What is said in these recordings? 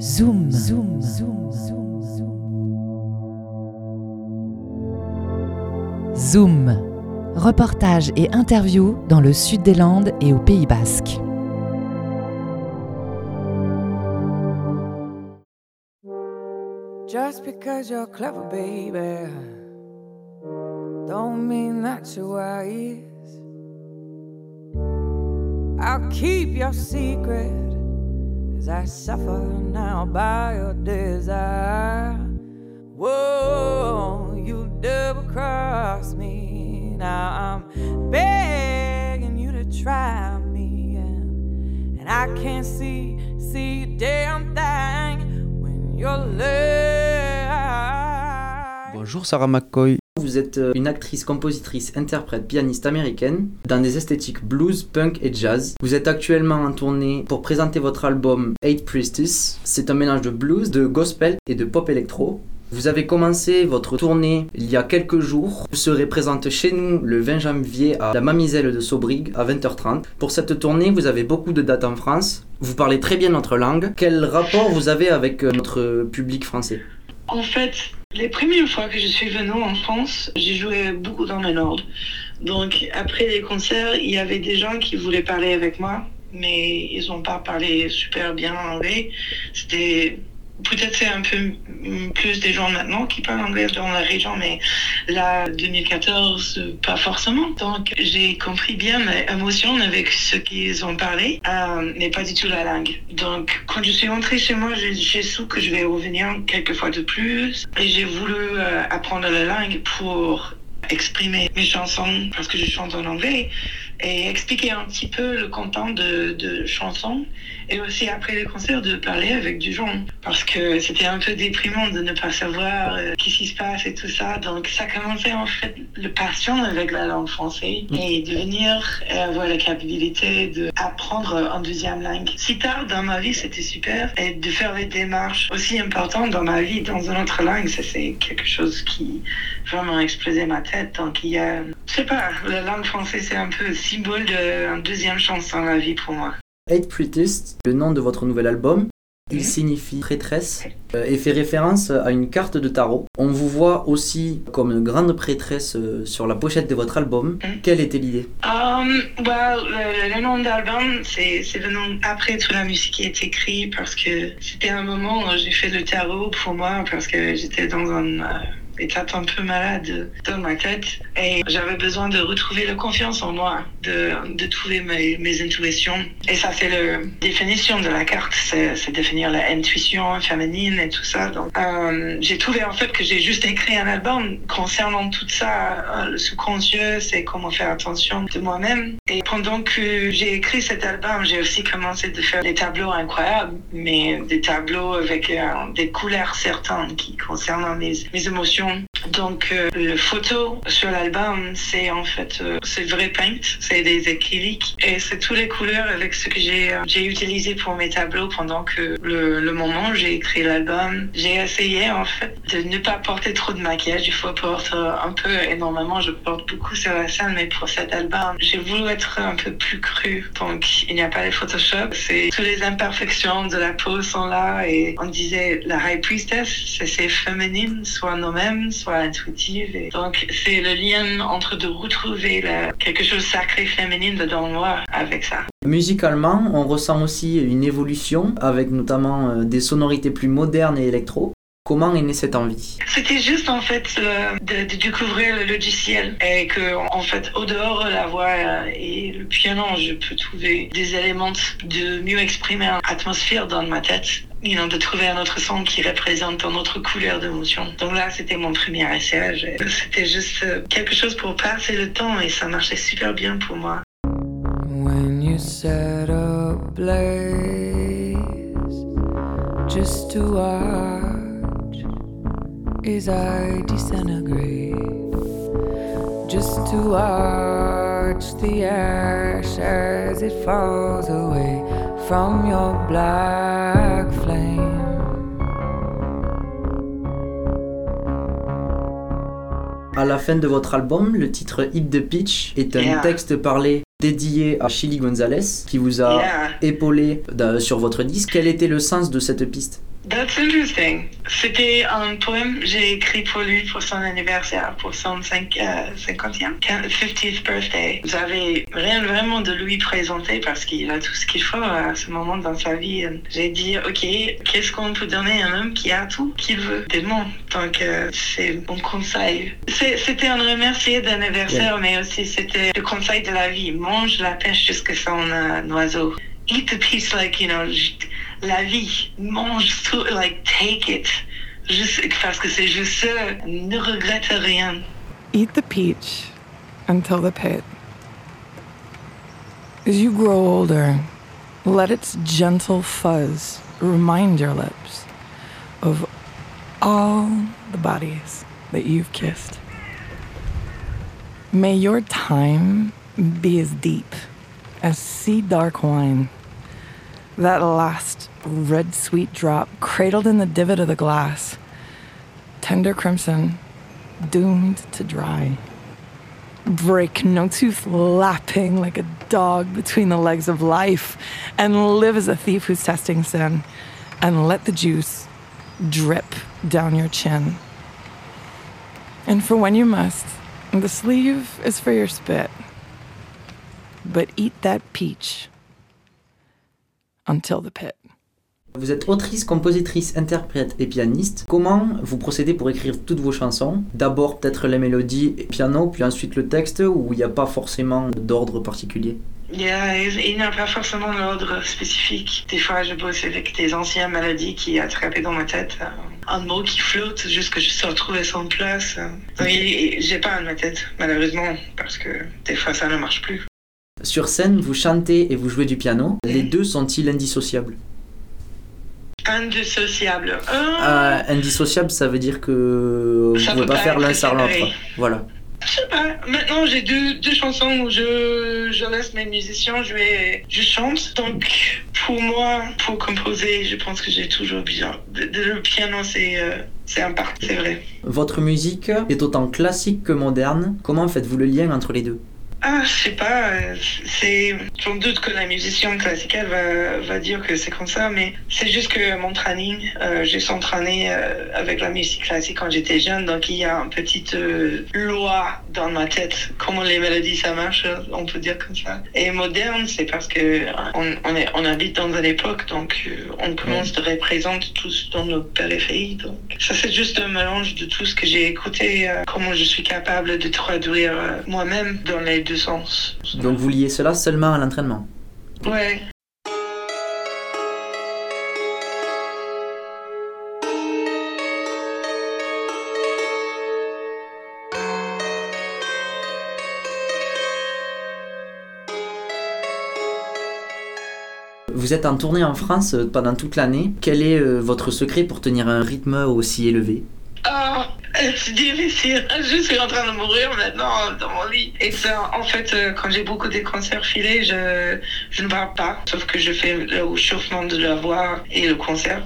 Zoom, zoom, zoom, zoom, zoom. Zoom. Reportage et interview dans le sud des Landes et au Pays Basque. Just because you're clever, baby, don't mean that you're wise. I'll keep your secret as I suffer now by your desire. Whoa, you double cross me. Now I'm begging you to try me, and, and I can't see, see a damn thing when you're late. Bonjour Sarah McCoy. Vous êtes euh, une actrice, compositrice, interprète, pianiste américaine dans des esthétiques blues, punk et jazz. Vous êtes actuellement en tournée pour présenter votre album Eight Priestess. C'est un mélange de blues, de gospel et de pop électro. Vous avez commencé votre tournée il y a quelques jours. Vous serez présente chez nous le 20 janvier à la Mamiselle de Sobrig à 20h30. Pour cette tournée, vous avez beaucoup de dates en France. Vous parlez très bien notre langue. Quel rapport vous avez avec euh, notre public français? En fait, les premières fois que je suis venue en France, j'ai joué beaucoup dans le Nord. Donc après les concerts, il y avait des gens qui voulaient parler avec moi, mais ils n'ont pas parlé super bien anglais. C'était peut-être c'est un peu plus des gens maintenant qui parlent anglais dans la région, mais là 2014 pas forcément. Donc j'ai compris bien l'émotion avec ce qu'ils ont parlé, euh, mais pas du tout la langue. Donc quand je suis rentrée chez moi, j'ai j'ai su que je vais revenir quelques fois de plus et j'ai voulu euh, apprendre la langue pour exprimer mes chansons parce que je chante en anglais et expliquer un petit peu le content de, de chansons et aussi après les concerts de parler avec du gens. Parce que c'était un peu déprimant de ne pas savoir euh, qu'est-ce qui se passe et tout ça. Donc ça commençait en fait le passion avec la langue française et de venir et avoir la capacité d'apprendre en deuxième langue. Si tard dans ma vie c'était super et de faire des démarches aussi importantes dans ma vie dans une autre langue ça c'est quelque chose qui vraiment explosé ma tête. Donc il y a je sais pas la langue française c'est un peu symbole d'une deuxième chance dans la vie pour moi. Eight Prettiest, le nom de votre nouvel album, il signifie prêtresse euh, et fait référence à une carte de tarot. On vous voit aussi comme une grande prêtresse euh, sur la pochette de votre album. Quelle était l'idée? Um, well, le, le nom d'album, c'est c'est venu après toute la musique qui est écrite parce que c'était un moment où j'ai fait le tarot pour moi parce que j'étais dans un euh, état un peu malade dans ma tête et j'avais besoin de retrouver la confiance en moi, de, de trouver mes, mes intuitions. Et ça, c'est la définition de la carte, c'est définir l'intuition féminine et tout ça. Donc, euh, j'ai trouvé en fait que j'ai juste écrit un album concernant tout ça, euh, le sous-conscieux, c'est comment faire attention de moi-même. Et pendant que j'ai écrit cet album, j'ai aussi commencé de faire des tableaux incroyables, mais des tableaux avec euh, des couleurs certaines qui concernent mes, mes émotions. Donc, euh, le photo sur l'album, c'est en fait, euh, c'est vrai paint, c'est des acryliques et c'est toutes les couleurs avec ce que j'ai euh, j'ai utilisé pour mes tableaux pendant que le, le moment où j'ai écrit l'album. J'ai essayé en fait de ne pas porter trop de maquillage. Il faut porter un peu énormément. Je porte beaucoup sur la scène, mais pour cet album, j'ai voulu être un peu plus cru. Donc, il n'y a pas les Photoshop. C'est toutes les imperfections de la peau sont là et on disait la High Priestess, c'est féminine, soit nous-mêmes, soit intuitive. Et donc, c'est le lien entre de retrouver la- quelque chose de sacré féminine dedans moi avec ça. Musicalement, on ressent aussi une évolution avec notamment euh, des sonorités plus modernes et électro. Comment est née cette envie? C'était juste en fait euh, de, de découvrir le logiciel et que en fait au dehors de la voix euh, et le piano, je peux trouver des éléments de mieux exprimer l'atmosphère dans ma tête. You know, de trouver un autre son qui représente une autre couleur d'émotion. Donc là, c'était mon premier essai. C'était juste euh, quelque chose pour passer le temps et ça marchait super bien pour moi. When you set a blaze just to watch as I disintegrate, just to watch the ash as it falls away from your black flame. À la fin de votre album, le titre Hip the Pitch est un Yeah. texte parlé dédié à Chili Gonzalez qui vous a Yeah. épaulé da- sur votre disque. Quel était le sens de cette piste? That's interesting. C'était un poème que j'ai écrit pour lui pour son anniversaire, pour son 5, euh, 50e, 50th birthday. J'avais rien vraiment de lui présenter parce qu'il a tout ce qu'il faut à ce moment dans sa vie. J'ai dit, ok, qu'est-ce qu'on peut donner à un homme qui a tout qu'il veut? Des mots. Donc, euh, c'est mon conseil. C'était un remercier d'anniversaire, mais aussi c'était le conseil de la vie. Mange la pêche jusqu'à son euh, oiseau. Eat the peach like, you know, la vie. Mange tout, like, take it. Juste parce que c'est juste ça. Ne regrette rien. Eat the peach until the pit. As you grow older, let its gentle fuzz remind your lips of all the bodies that you've kissed. May your time be as deep as sea dark wine. That last red sweet drop cradled in the divot of the glass, tender crimson, doomed to dry. Break no tooth lapping like a dog between the legs of life, and live as a thief who's testing sin, and let the juice drip down your chin. And for when you must, the sleeve is for your spit. But eat that peach until the pit. Vous êtes autrice, compositrice, interprète et pianiste. Comment vous procédez pour écrire toutes vos chansons? D'abord peut-être les mélodies et piano, puis ensuite le texte, ou il n'y a pas forcément d'ordre particulier? Yeah, il n'y a pas forcément d'ordre spécifique. Des fois, je bosse avec des anciennes mélodies qui attrapent dans ma tête. Un mot qui flotte jusqu'à je sais retrouver son place. Donc, j'ai pas dans ma tête, malheureusement, parce que des fois, ça ne marche plus. Sur scène, vous chantez et vous jouez du piano. Les deux sont-ils indissociables? Indissociable. Euh, Indissociable, ça veut dire que vous ne pouvez pas pas faire l'un sans l'autre. Voilà. Je sais pas. Maintenant, j'ai deux, deux chansons où je, je laisse mes musiciens jouer. Je chante. Donc, pour moi, pour composer, je pense que j'ai toujours besoin. Le piano, c'est euh, c'est un part, c'est vrai. Votre musique est autant classique que moderne. Comment faites-vous le lien entre les deux? Ah, je sais pas. euh, C'est. J'en doute que la musicienne classique va, va dire que c'est comme ça, mais c'est juste que mon training, euh, j'ai s'entraîné euh, avec la musique classique quand j'étais jeune, donc il y a une petite loi dans ma tête, comment les mélodies ça marche, on peut dire comme ça. Et moderne, c'est parce que on, on, habite dans une époque, donc on commence de représenter tous dans nos périphéries. Donc ça, c'est juste un mélange de tout ce que j'ai écouté, comment je suis capable de traduire moi-même dans les deux sens. Donc vous liez cela seulement à l'entraînement Ouais. Vous êtes en tournée en France euh, pendant toute l'année. Quel est euh, votre secret pour tenir un rythme aussi élevé? Ah, c'est difficile. Je suis en train de mourir maintenant dans mon lit. Et ça, en fait, euh, quand j'ai beaucoup de concerts filés, je, je ne parle pas. Sauf que je fais le chauffement de la voix et le concert.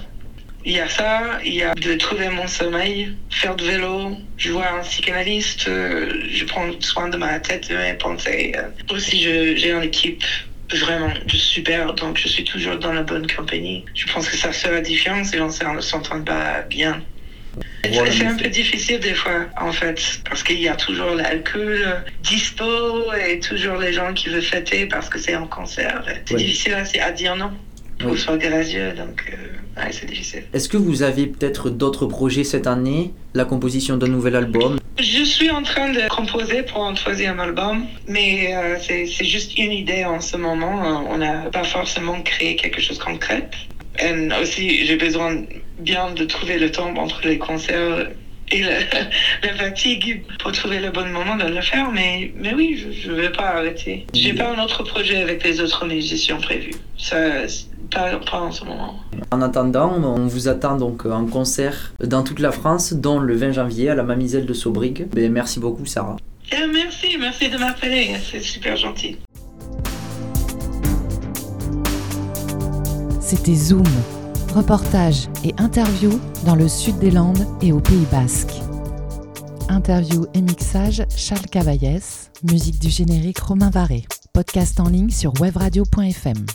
Il y a ça, il y a de trouver mon sommeil, faire de vélo, je vois un psychanalyste, euh, je prends soin de ma tête, de mes pensées. Aussi, j'ai une équipe vraiment super, donc je suis toujours dans la bonne compagnie. Je pense que ça fait la différence et on ne s'entend pas bien. C'est un peu difficile des fois, en fait, parce qu'il y a toujours l'alcool euh, dispo et toujours les gens qui veulent fêter parce que c'est un concert. C'est Oui. difficile à, à dire non pour Oui. soit gracieux, donc euh, ouais, c'est difficile. Est-ce que vous avez peut-être d'autres projets cette année? La composition d'un nouvel album? Je suis en train de composer pour un troisième album, mais euh, c'est juste une idée en ce moment. On n'a pas forcément créé quelque chose de concret. Et aussi, j'ai besoin bien de trouver le temps entre les concerts et la fatigue pour trouver le bon moment de le faire. Mais, mais oui, je ne vais pas arrêter. J'ai pas un autre projet avec les autres musiciens prévus. Ça, pas, pas en ce moment. En attendant, on vous attend donc en concert dans toute la France, dont le 20 janvier à la Mamiselle de Sobrig. Ben, merci beaucoup Sarah. Et merci, merci de m'appeler. C'est super gentil. C'était Zoom, reportage et interview dans le sud des Landes et au Pays Basque. Interview et mixage Charles Cavaillès, musique du générique Romain Varé. Podcast en ligne sur webradio.fm.